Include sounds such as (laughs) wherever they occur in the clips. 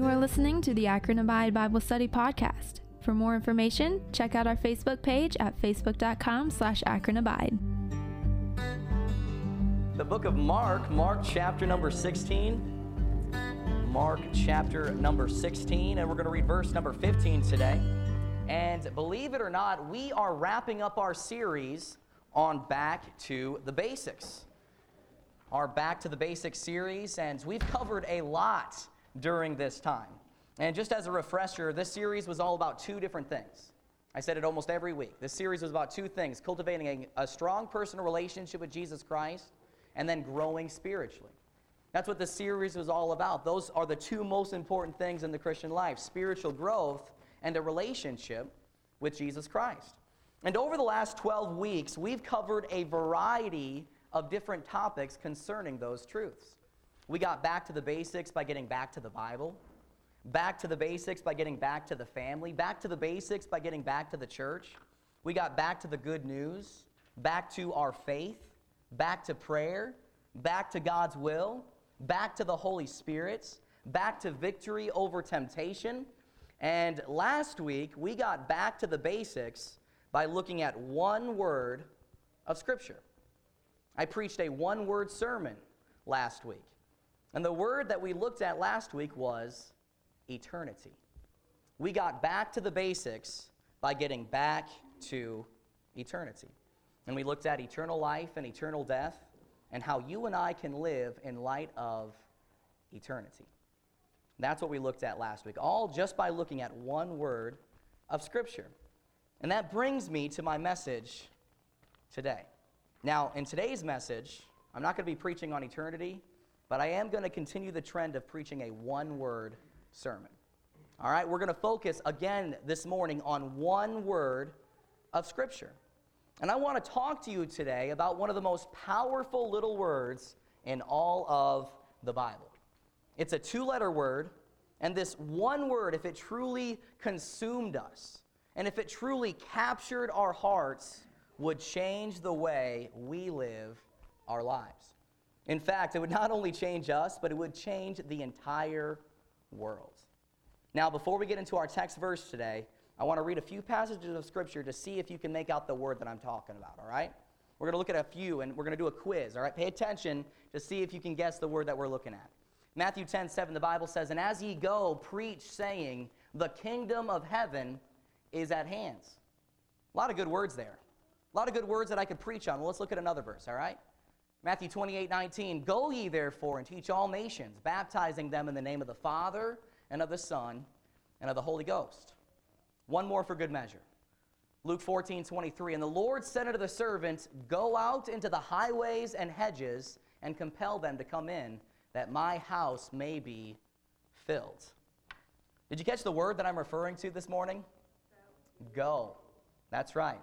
You are listening to the Akron Abide Bible Study Podcast. For more information, check out our Facebook page at facebook.com slash Akron Abide. The book of Mark, Mark chapter number 16. Mark chapter number 16, and we're going to read verse number 15 today. And believe it or not, we are wrapping up our series on Back to the Basics. Our Back to the Basics series, and we've covered a lot during this time. And just as a refresher, this series was all about two different things. I said it almost every week. This series was about two things cultivating a, a strong personal relationship with Jesus Christ and then growing spiritually. That's what the series was all about. Those are the two most important things in the Christian life spiritual growth and a relationship with Jesus Christ. And over the last 12 weeks, we've covered a variety of different topics concerning those truths. We got back to the basics by getting back to the Bible, back to the basics by getting back to the family, back to the basics by getting back to the church. We got back to the good news, back to our faith, back to prayer, back to God's will, back to the Holy Spirit, back to victory over temptation. And last week, we got back to the basics by looking at one word of Scripture. I preached a one word sermon last week. And the word that we looked at last week was eternity. We got back to the basics by getting back to eternity. And we looked at eternal life and eternal death and how you and I can live in light of eternity. That's what we looked at last week, all just by looking at one word of Scripture. And that brings me to my message today. Now, in today's message, I'm not going to be preaching on eternity, but I am going to continue the trend of preaching a one word sermon. All right, we're going to focus again this morning on one word of Scripture. And I want to talk to you today about one of the most powerful little words in all of the Bible. It's a two letter word, and this one word, if it truly consumed us, and if it truly captured our hearts, would change the way we live our lives. In fact, it would not only change us, but it would change the entire world. Now, before we get into our text verse today, I want to read a few passages of Scripture to see if you can make out the word that I'm talking about, all right? We're going to look at a few and we're going to do a quiz, all right? Pay attention to see if you can guess the word that we're looking at. Matthew 10 7, the Bible says, And as ye go, preach, saying, The kingdom of heaven is at hands. A lot of good words there. A lot of good words that I could preach on. Well, let's look at another verse, all right? Matthew 28 19. Go ye therefore and teach all nations, baptizing them in the name of the Father and of the Son and of the Holy Ghost. One more for good measure. Luke 14 23. And the Lord said unto the servants, Go out into the highways and hedges and compel them to come in, that my house may be filled. Did you catch the word that I'm referring to this morning? Go. That's right.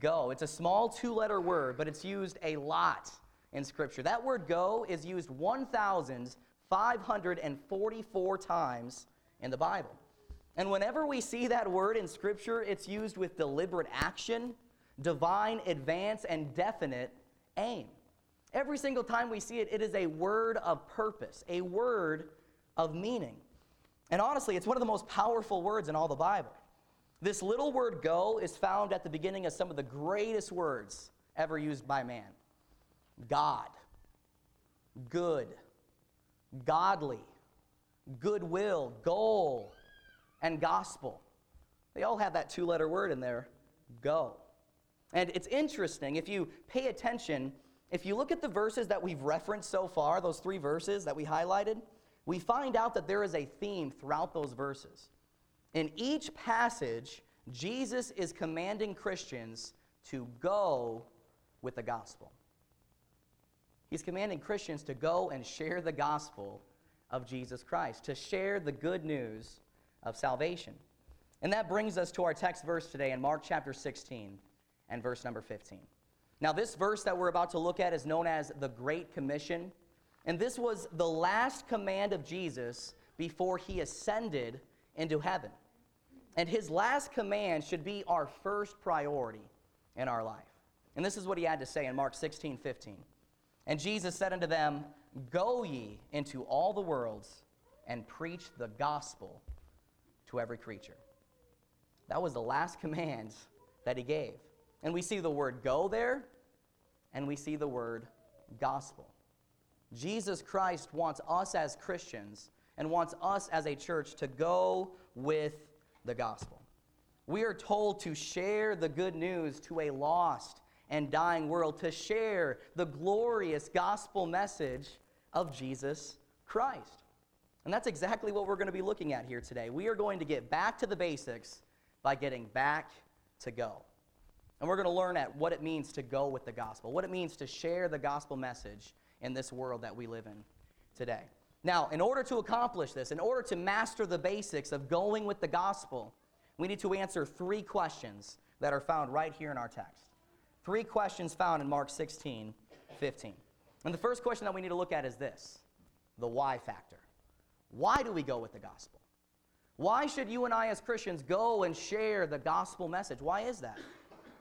Go. It's a small two letter word, but it's used a lot in Scripture. That word go is used 1,544 times in the Bible. And whenever we see that word in Scripture, it's used with deliberate action, divine advance, and definite aim. Every single time we see it, it is a word of purpose, a word of meaning. And honestly, it's one of the most powerful words in all the Bible. This little word go is found at the beginning of some of the greatest words ever used by man God, good, godly, goodwill, goal, and gospel. They all have that two letter word in there go. And it's interesting, if you pay attention, if you look at the verses that we've referenced so far, those three verses that we highlighted, we find out that there is a theme throughout those verses. In each passage, Jesus is commanding Christians to go with the gospel. He's commanding Christians to go and share the gospel of Jesus Christ, to share the good news of salvation. And that brings us to our text verse today in Mark chapter 16 and verse number 15. Now, this verse that we're about to look at is known as the Great Commission. And this was the last command of Jesus before he ascended into heaven. And his last command should be our first priority in our life. And this is what he had to say in Mark 16 15. And Jesus said unto them, Go ye into all the worlds and preach the gospel to every creature. That was the last (laughs) command that he gave. And we see the word go there, and we see the word gospel. Jesus Christ wants us as Christians and wants us as a church to go with the gospel. We are told to share the good news to a lost and dying world, to share the glorious gospel message of Jesus Christ. And that's exactly what we're going to be looking at here today. We are going to get back to the basics by getting back to go. And we're going to learn at what it means to go with the gospel, what it means to share the gospel message in this world that we live in today. Now, in order to accomplish this, in order to master the basics of going with the gospel, we need to answer three questions that are found right here in our text. Three questions found in Mark 16, 15. And the first question that we need to look at is this the why factor. Why do we go with the gospel? Why should you and I, as Christians, go and share the gospel message? Why is that?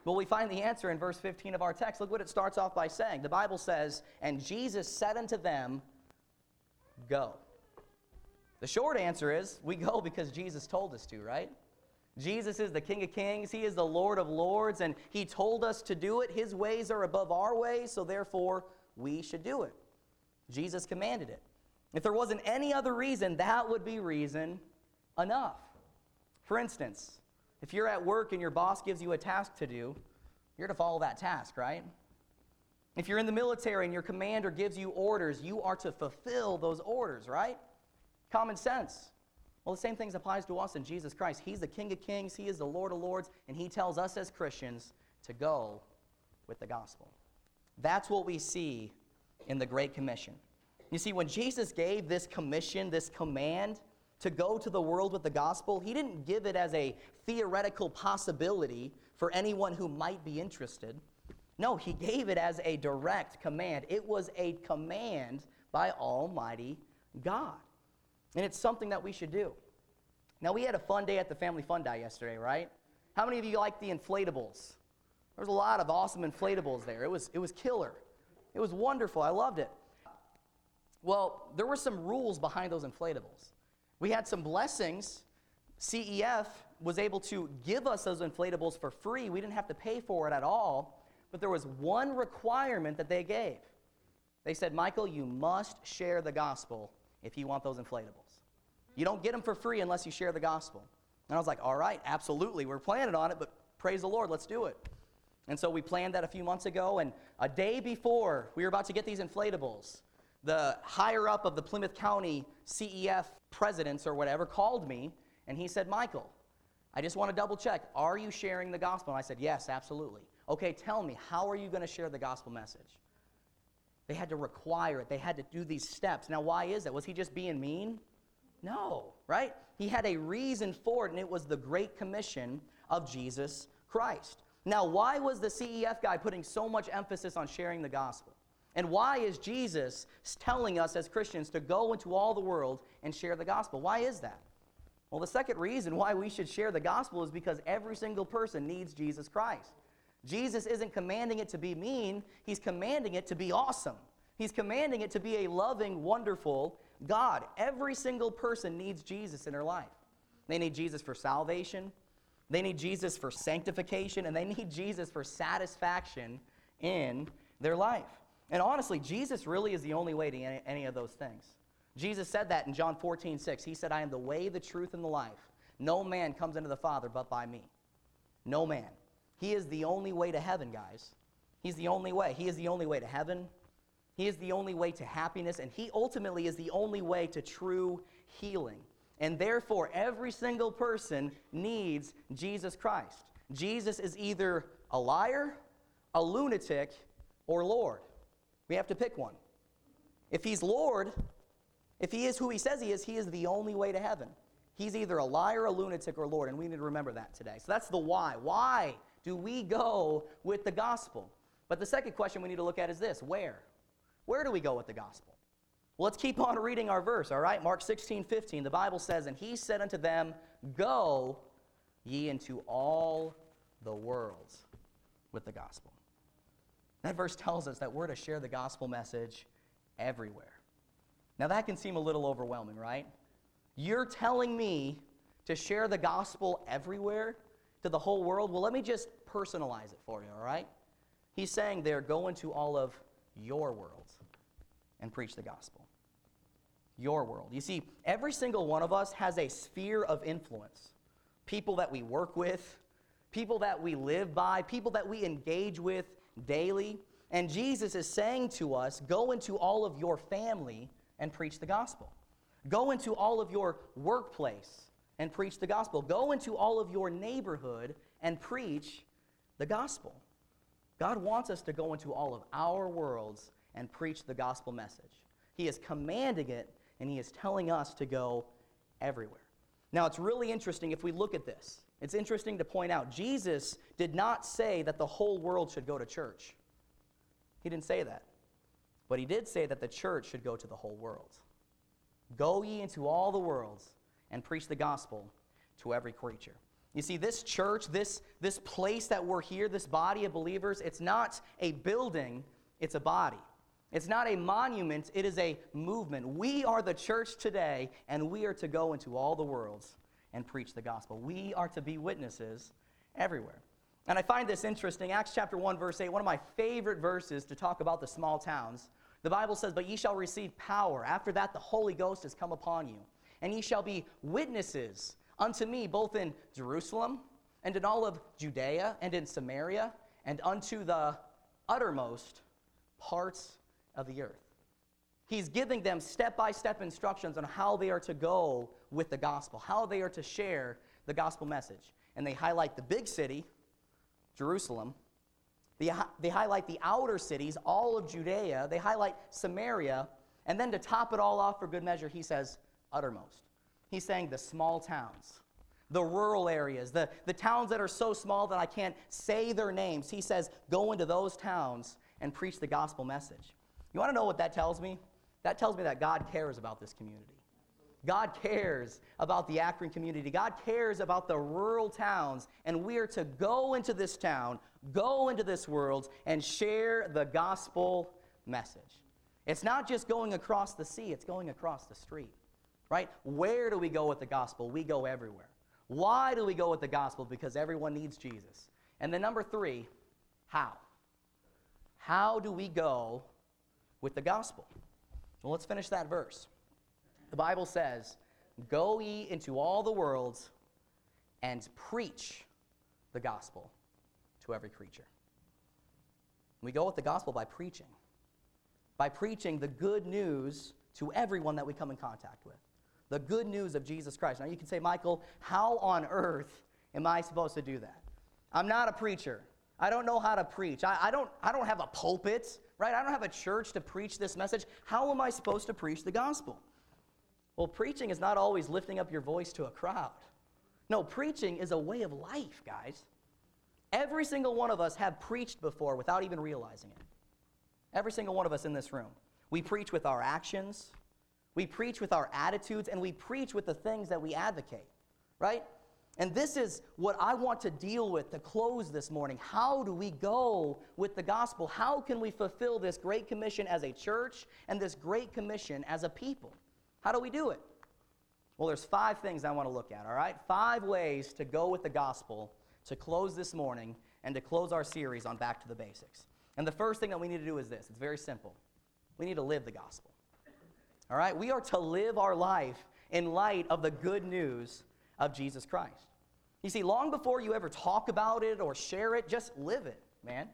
Well, we find the answer in verse 15 of our text. Look what it starts off by saying. The Bible says, And Jesus said unto them, Go. The short answer is we go because Jesus told us to, right? Jesus is the King of Kings. He is the Lord of Lords, and He told us to do it. His ways are above our ways, so therefore we should do it. Jesus commanded it. If there wasn't any other reason, that would be reason enough. For instance, if you're at work and your boss gives you a task to do, you're to follow that task, right? If you're in the military and your commander gives you orders, you are to fulfill those orders, right? Common sense. Well, the same thing applies to us in Jesus Christ. He's the King of Kings, He is the Lord of Lords, and He tells us as Christians to go with the gospel. That's what we see in the Great Commission. You see, when Jesus gave this commission, this command to go to the world with the gospel, He didn't give it as a theoretical possibility for anyone who might be interested. No, he gave it as a direct command. It was a command by Almighty God. And it's something that we should do. Now, we had a fun day at the Family Fun Day yesterday, right? How many of you like the inflatables? There was a lot of awesome inflatables there. It was, it was killer. It was wonderful. I loved it. Well, there were some rules behind those inflatables. We had some blessings. CEF was able to give us those inflatables for free. We didn't have to pay for it at all. But there was one requirement that they gave. They said, Michael, you must share the gospel if you want those inflatables. You don't get them for free unless you share the gospel. And I was like, all right, absolutely. We're planning on it, but praise the Lord, let's do it. And so we planned that a few months ago, and a day before we were about to get these inflatables, the higher up of the Plymouth County CEF presidents or whatever called me, and he said, Michael, I just want to double check. Are you sharing the gospel? And I said, Yes, absolutely. Okay, tell me, how are you going to share the gospel message? They had to require it, they had to do these steps. Now, why is that? Was he just being mean? No, right? He had a reason for it, and it was the Great Commission of Jesus Christ. Now, why was the CEF guy putting so much emphasis on sharing the gospel? And why is Jesus telling us as Christians to go into all the world and share the gospel? Why is that? Well, the second reason why we should share the gospel is because every single person needs Jesus Christ. Jesus isn't commanding it to be mean, he's commanding it to be awesome. He's commanding it to be a loving, wonderful God. Every single person needs Jesus in their life. They need Jesus for salvation, they need Jesus for sanctification, and they need Jesus for satisfaction in their life. And honestly, Jesus really is the only way to any of those things. Jesus said that in John 14, 6. He said, I am the way, the truth, and the life. No man comes into the Father but by me. No man. He is the only way to heaven, guys. He's the only way. He is the only way to heaven. He is the only way to happiness, and He ultimately is the only way to true healing. And therefore, every single person needs Jesus Christ. Jesus is either a liar, a lunatic, or Lord. We have to pick one. If He's Lord, if He is who He says He is, He is the only way to heaven. He's either a liar, a lunatic, or Lord, and we need to remember that today. So that's the why. Why do we go with the gospel? But the second question we need to look at is this where? Where do we go with the gospel? Well, let's keep on reading our verse, all right? Mark 16, 15. The Bible says, And he said unto them, Go ye into all the world with the gospel. That verse tells us that we're to share the gospel message everywhere. Now, that can seem a little overwhelming, right? You're telling me to share the gospel everywhere to the whole world? Well, let me just personalize it for you, all right? He's saying there, go into all of your world and preach the gospel. Your world. You see, every single one of us has a sphere of influence. People that we work with, people that we live by, people that we engage with daily. And Jesus is saying to us, go into all of your family and preach the gospel. Go into all of your workplace and preach the gospel. Go into all of your neighborhood and preach the gospel. God wants us to go into all of our worlds and preach the gospel message. He is commanding it, and He is telling us to go everywhere. Now, it's really interesting if we look at this. It's interesting to point out Jesus did not say that the whole world should go to church. He didn't say that. But he did say that the church should go to the whole world. Go ye into all the worlds and preach the gospel to every creature. You see, this church, this, this place that we're here, this body of believers, it's not a building, it's a body. It's not a monument, it is a movement. We are the church today, and we are to go into all the worlds and preach the gospel. We are to be witnesses everywhere. And I find this interesting. Acts chapter 1, verse 8, one of my favorite verses to talk about the small towns. The Bible says, But ye shall receive power. After that, the Holy Ghost has come upon you. And ye shall be witnesses unto me, both in Jerusalem and in all of Judea and in Samaria and unto the uttermost parts of the earth. He's giving them step by step instructions on how they are to go with the gospel, how they are to share the gospel message. And they highlight the big city, Jerusalem. They, they highlight the outer cities, all of Judea. They highlight Samaria. And then to top it all off for good measure, he says, uttermost. He's saying the small towns, the rural areas, the, the towns that are so small that I can't say their names. He says, go into those towns and preach the gospel message. You want to know what that tells me? That tells me that God cares about this community. God cares about the Akron community. God cares about the rural towns, and we are to go into this town, go into this world, and share the gospel message. It's not just going across the sea, it's going across the street, right? Where do we go with the gospel? We go everywhere. Why do we go with the gospel? Because everyone needs Jesus. And then number three, how? How do we go with the gospel? Well, let's finish that verse. The Bible says, Go ye into all the worlds and preach the gospel to every creature. We go with the gospel by preaching, by preaching the good news to everyone that we come in contact with. The good news of Jesus Christ. Now, you can say, Michael, how on earth am I supposed to do that? I'm not a preacher. I don't know how to preach. I, I, don't, I don't have a pulpit, right? I don't have a church to preach this message. How am I supposed to preach the gospel? Well, preaching is not always lifting up your voice to a crowd. No, preaching is a way of life, guys. Every single one of us have preached before without even realizing it. Every single one of us in this room. We preach with our actions, we preach with our attitudes, and we preach with the things that we advocate, right? And this is what I want to deal with to close this morning. How do we go with the gospel? How can we fulfill this great commission as a church and this great commission as a people? How do we do it? Well, there's five things I want to look at, all right? Five ways to go with the gospel to close this morning and to close our series on Back to the Basics. And the first thing that we need to do is this it's very simple. We need to live the gospel. All right? We are to live our life in light of the good news of Jesus Christ. You see, long before you ever talk about it or share it, just live it, man.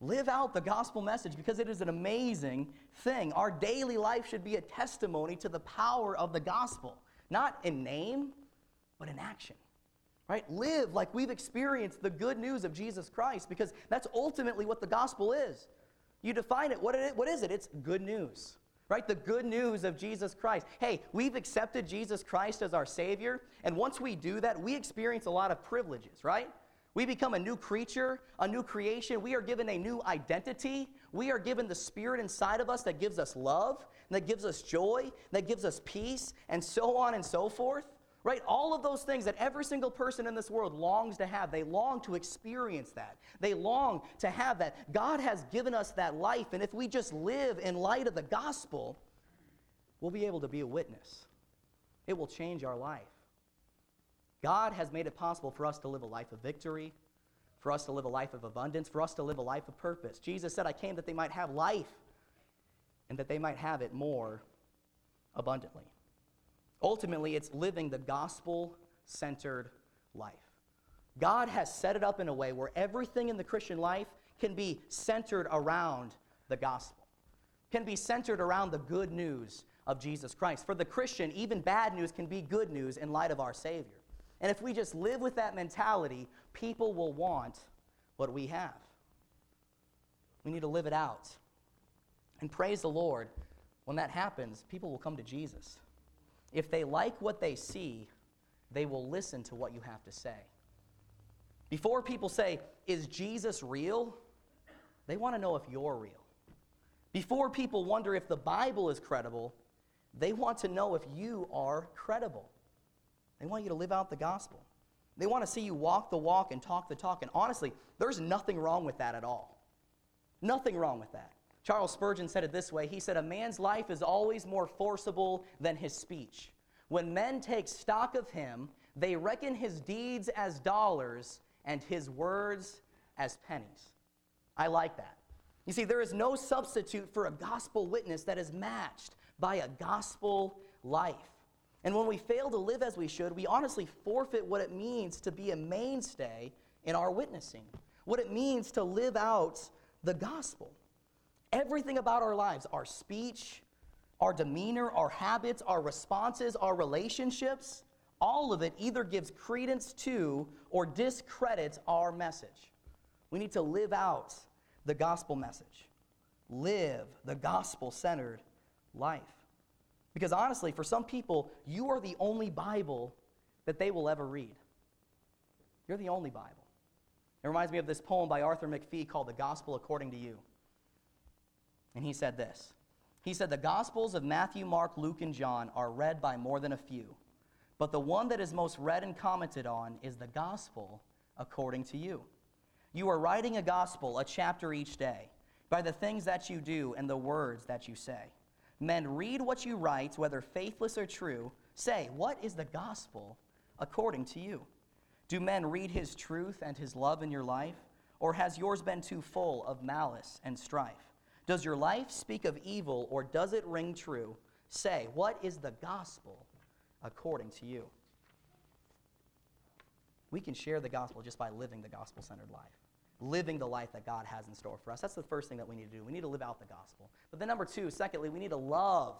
Live out the gospel message because it is an amazing thing. Our daily life should be a testimony to the power of the gospel, not in name, but in action. Right? Live like we've experienced the good news of Jesus Christ because that's ultimately what the gospel is. You define it. What, is it? It's good news. Right? The good news of Jesus Christ. Hey, we've accepted Jesus Christ as our Savior, and once we do that, we experience a lot of privileges, right? We become a new creature, a new creation. We are given a new identity. We are given the Spirit inside of us that gives us love, that gives us joy, that gives us peace, and so on and so forth. Right? All of those things that every single person in this world longs to have. They long to experience that. They long to have that. God has given us that life, and if we just live in light of the gospel, we'll be able to be a witness. it will change our life. God has made it possible for us to live a life of victory, for us to live a life of abundance, for us to live a life of purpose. Jesus said, I came that they might have life and that they might have it more abundantly. Ultimately, it's living the gospel centered life. God has set it up in a way where everything in the Christian life can be centered around the gospel, can be centered around the good news of Jesus Christ. For the Christian, even bad news can be good news in light of our Savior. And if we just live with that mentality, people will want what we have. We need to live it out. And praise the Lord, when that happens, people will come to Jesus. If they like what they see, they will listen to what you have to say. Before people say, Is Jesus real? they want to know if you're real. Before people wonder if the Bible is credible, they want to know if you are credible. They want you to live out the gospel. They want to see you walk the walk and talk the talk. And honestly, there's nothing wrong with that at all. Nothing wrong with that. Charles Spurgeon said it this way He said, A man's life is always more forcible than his speech. When men take stock of him, they reckon his deeds as dollars and his words as pennies. I like that. You see, there is no substitute for a gospel witness that is matched by a gospel life. And when we fail to live as we should, we honestly forfeit what it means to be a mainstay in our witnessing, what it means to live out the gospel. Everything about our lives, our speech, our demeanor, our habits, our responses, our relationships, all of it either gives credence to or discredits our message. We need to live out the gospel message, live the gospel centered life. Because honestly, for some people, you are the only Bible that they will ever read. You're the only Bible. It reminds me of this poem by Arthur McPhee called The Gospel According to You. And he said this He said, The Gospels of Matthew, Mark, Luke, and John are read by more than a few, but the one that is most read and commented on is the Gospel according to you. You are writing a gospel, a chapter each day, by the things that you do and the words that you say. Men read what you write, whether faithless or true. Say, What is the gospel according to you? Do men read his truth and his love in your life? Or has yours been too full of malice and strife? Does your life speak of evil or does it ring true? Say, What is the gospel according to you? We can share the gospel just by living the gospel centered life living the life that God has in store for us. That's the first thing that we need to do. We need to live out the gospel. But then, number two, secondly, we need to love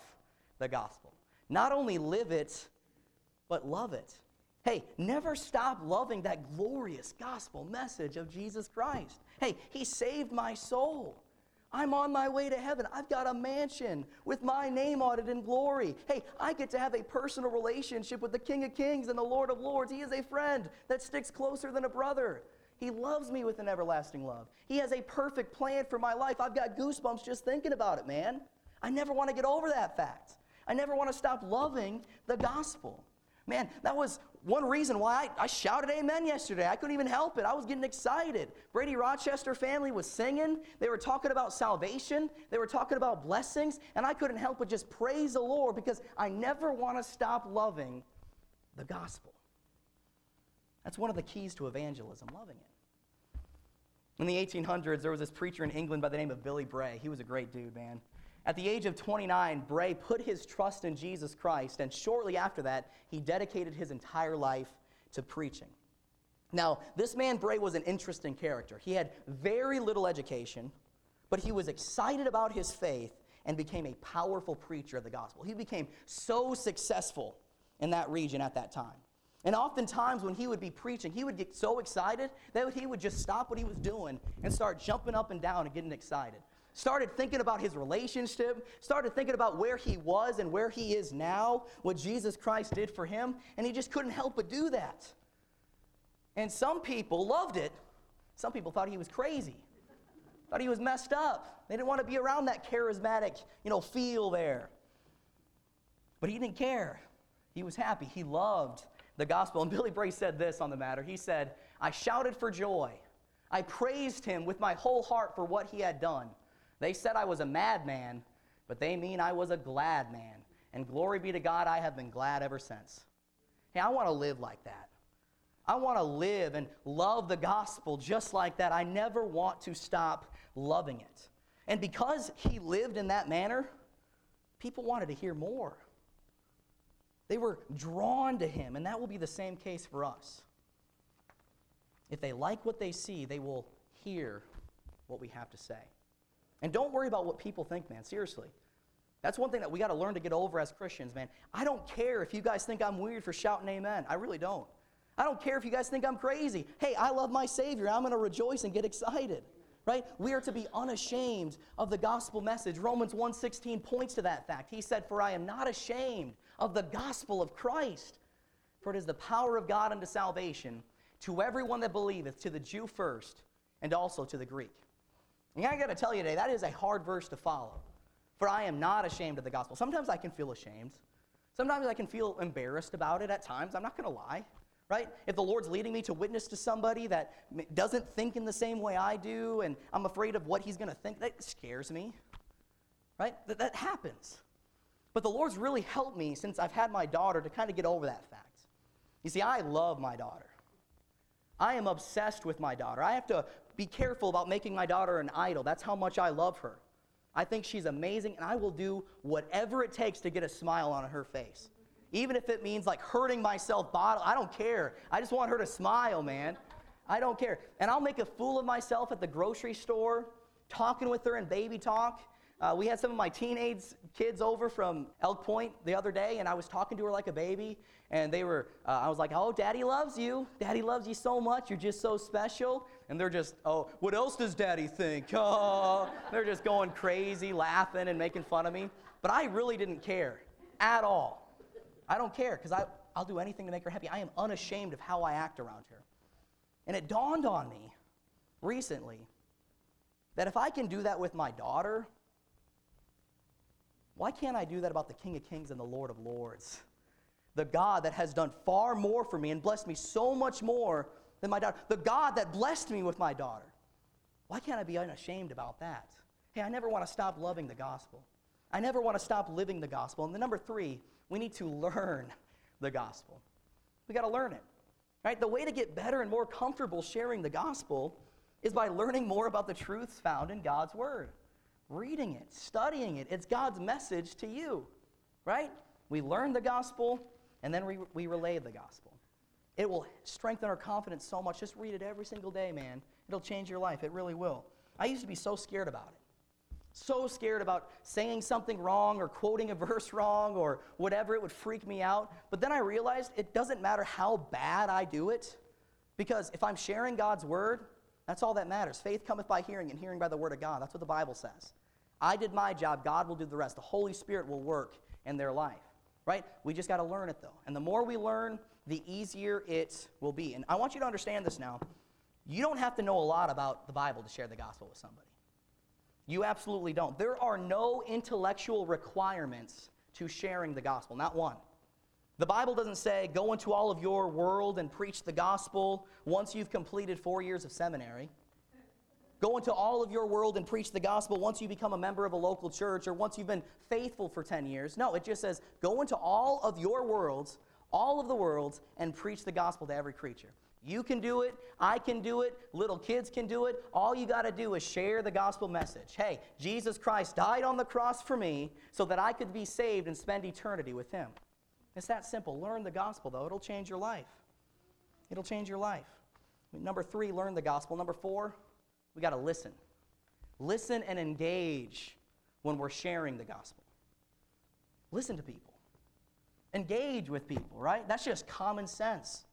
the gospel. Not only live it, but love it. Hey, never stop loving that glorious gospel message of Jesus Christ. Hey, He saved my soul. I'm on my way to heaven. I've got a mansion with my name on it in glory. Hey, I get to have a personal relationship with the King of Kings and the Lord of Lords. He is a friend that sticks closer than a brother. He loves me with an everlasting love. He has a perfect plan for my life. I've got goosebumps just thinking about it, man. I never want to get over that fact. I never want to stop loving the gospel. Man, that was one reason why I, I, shouted amen yesterday. I couldn't even help it. I was getting excited. Brady Rochester family was singing. They were talking about salvation. They were talking about blessings. And I couldn't help but just praise the Lord because I never want to stop loving the gospel. That's one of the keys to evangelism, loving it. In the 1800s, there was this preacher in England by the name of Billy Bray. He was a great dude, man. At the age of 29, Bray put his trust in Jesus Christ, and shortly after that, he dedicated his entire life to preaching. Now, this man, Bray, was an interesting character. He had very little education, but he was excited about his faith and became a powerful preacher of the gospel. He became so successful in that region at that time. And oftentimes, when he would be preaching, he would get so excited that he would just stop what he was doing and start jumping up and down and getting excited. Started thinking about his relationship, started thinking about where he was and where he is now, what Jesus Christ did for him, and he just couldn't help but do that. And some people loved it. Some people thought he was crazy, thought he was messed up. They didn't want to be around that charismatic, you know, feel there. But he didn't care. He was happy. He loved the gospel. And Billy Bray said this on the matter. He said, I shouted for joy. I praised him with my whole heart for what he had done. They said I was a madman, but they mean I was a glad man. And glory be to God, I have been glad ever since. Hey, I want to live like that. I want to live and love the gospel just like that. I never want to stop loving it. And because he lived in that manner, people wanted to hear more. They were drawn to him, and that will be the same case for us. If they like what they see, they will hear what we have to say. And don't worry about what people think, man, seriously. That's one thing that we got to learn to get over as Christians, man. I don't care if you guys think I'm weird for shouting amen. I really don't. I don't care if you guys think I'm crazy. Hey, I love my Savior. I'm going to rejoice and get excited. Right? We are to be unashamed of the gospel message. Romans 1:16 points to that fact. He said, "For I am not ashamed of the gospel of Christ, for it is the power of God unto salvation to everyone that believeth, to the Jew first, and also to the Greek." And I got to tell you today, that is a hard verse to follow. For I am not ashamed of the gospel. Sometimes I can feel ashamed. Sometimes I can feel embarrassed about it at times. I'm not going to lie right? If the Lord's leading me to witness to somebody that doesn't think in the same way I do, and I'm afraid of what he's going to think, that scares me, right? That, that happens. But the Lord's really helped me since I've had my daughter to kind of get over that fact. You see, I love my daughter. I am obsessed with my daughter. I have to be careful about making my daughter an idol. That's how much I love her. I think she's amazing, and I will do whatever it takes to get a smile on her face. Even if it means like hurting myself bottle, I don't care. I just want her to smile, man. I don't care. And I'll make a fool of myself at the grocery store, talking with her in baby talk. Uh, we had some of my teenage kids over from Elk Point the other day, and I was talking to her like a baby. And they were, uh, I was like, oh, daddy loves you. Daddy loves you so much. You're just so special. And they're just, oh, what else does daddy think? (laughs) Oh, they're just going crazy, laughing and making fun of me. But I really didn't care at all. I don't care because I'll do anything to make her happy. I am unashamed of how I act around her. And it dawned on me recently that if I can do that with my daughter, why can't I do that about the King of Kings and the Lord of Lords? The God that has done far more for me and blessed me so much more than my daughter. The God that blessed me with my daughter. Why can't I be unashamed about that? Hey, I never want to stop loving the gospel. I never want to stop living the gospel. And the number three we need to (laughs) learn the gospel. We got to learn it. Right? The way to get better and more comfortable sharing the gospel is by learning more about the truths found in God's word. Reading it, studying it. It's God's message to you. Right? We learn the gospel and then we, we relay the gospel. It will strengthen our confidence so much. Just read it every single day, man. It'll change your life. It really will. I used to be so scared about it so scared about saying something wrong or quoting a (laughs) verse wrong or whatever, it would freak me out. But then I realized it doesn't matter how bad I do it, because if I'm sharing God's word, that's all that matters. Faith cometh by hearing, and hearing by the word of God. That's what the Bible says. I did my job, God will do the rest. The Holy Spirit will work in their life, right? We just got to learn it, though. And the more we learn, the easier it will be. And I want you to understand this now. You don't have to know a lot about the Bible to share the gospel with somebody. You absolutely don't. There are no intellectual requirements to sharing the gospel, not one. The Bible doesn't say, go into all of your world and preach the gospel once you've completed four years of seminary. Go into all of your world and preach the gospel once you become a member of a local church or once you've been faithful for 10 years. No, it just says, go into all of your worlds, all of the worlds, and preach the gospel to every creature. You can do it. I can do it. Little kids can do it. All you got to do is share the gospel message. Hey, Jesus Christ died on the cross for me so that I could be saved and spend eternity with Him. It's that simple. Learn the gospel, though. It'll change your life. It'll change your life. Number three, learn the gospel. Number four, we got to listen. Listen and engage when we're sharing the gospel. Listen to people. Engage with people, right? That's just common sense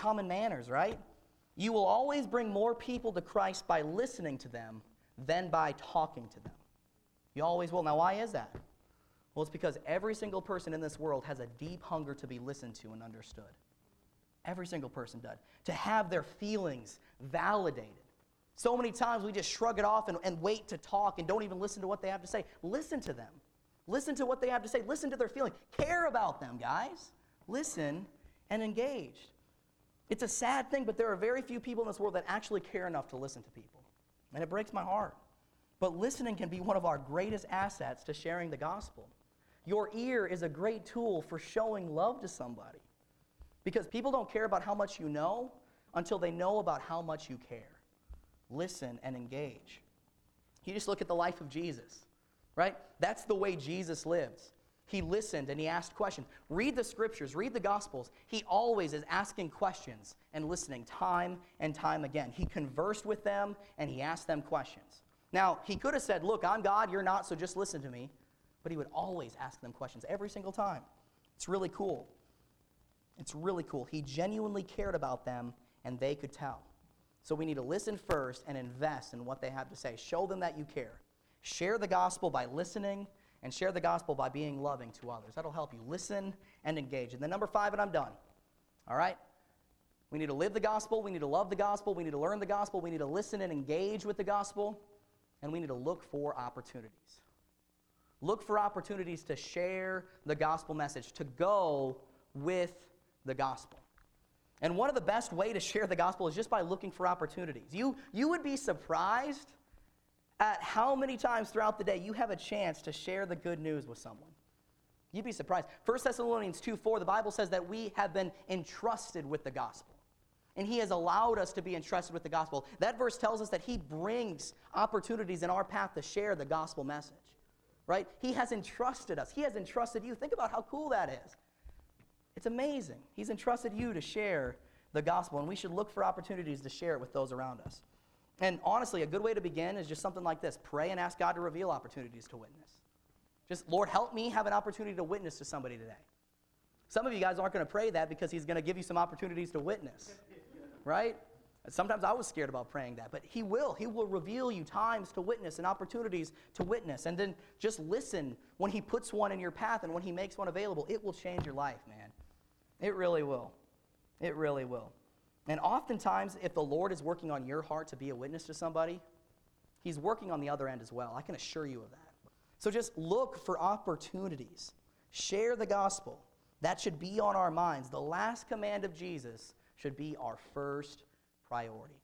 common manners, right? You will always bring more people to Christ by listening to them than by talking to them. You always will. Now, why is that? Well, it's because every single person in this world has a deep hunger to be listened to and understood. Every single person does. To have their feelings validated. So many times we just shrug it off and, and wait to talk and don't even listen to what they have to say. Listen to them. Listen to what they have to say. Listen to their feelings. Care about them, guys. Listen and engage. It's a sad thing, but there are very few people in this world that actually care enough to listen to people. And it breaks my heart. But listening can be one of our greatest assets to sharing the gospel. Your ear is a great tool for showing love to somebody. Because people don't care about how much you know until they know about how much you care. Listen and engage. You just look at the life of Jesus, right? That's the way Jesus lives. He listened and he asked questions. Read the scriptures, read the gospels. He always is asking questions and listening time and time again. He conversed with them and he asked them questions. Now, he could have said, Look, I'm God, you're not, so just listen to me. But he would always ask them questions every single time. It's really cool. It's really cool. He genuinely cared about them and they could tell. So we need to listen first and invest in what they have to say. Show them that you care. Share the gospel by listening and share the gospel by being loving to others. That'll help you listen and engage. And then number five, and I'm done. All right? We need to live the gospel. We need to love the gospel. We need to learn the gospel. We need to listen and engage with the gospel. And we need to look for opportunities. Look for opportunities to share the gospel message, to go with the gospel. And one of the best way to share the gospel is just by looking for opportunities. You, you would be surprised at how many times throughout the day you have a chance to share the good news with someone. You'd be surprised. 1 Thessalonians 2 4, the Bible says that we have been entrusted with the gospel. And he has allowed us to be entrusted with the gospel. That verse tells us that he brings opportunities in our path to share the gospel message. Right? He has entrusted us. He has entrusted you. Think about how cool that is. It's amazing. He's entrusted you to share the gospel, and we should look for opportunities to share it with those around us. And honestly, a good way to begin is just something like this pray and ask God to reveal opportunities to witness. Just, Lord, help me have an opportunity to witness to somebody today. Some of you guys aren't going to pray that because He's going to give you some opportunities to witness, (laughs) right? Sometimes I was scared about praying that, but He will. He will reveal you times to witness and opportunities to witness. And then just listen when He puts one in your path and when He makes one available. It will change your life, man. It really will. It really will. And oftentimes, if the Lord is working on your heart to be a witness to somebody, He's working on the other end as well. I can assure you of that. So just look for opportunities. Share the gospel. That should be on our minds. The last command of Jesus should be our first priority.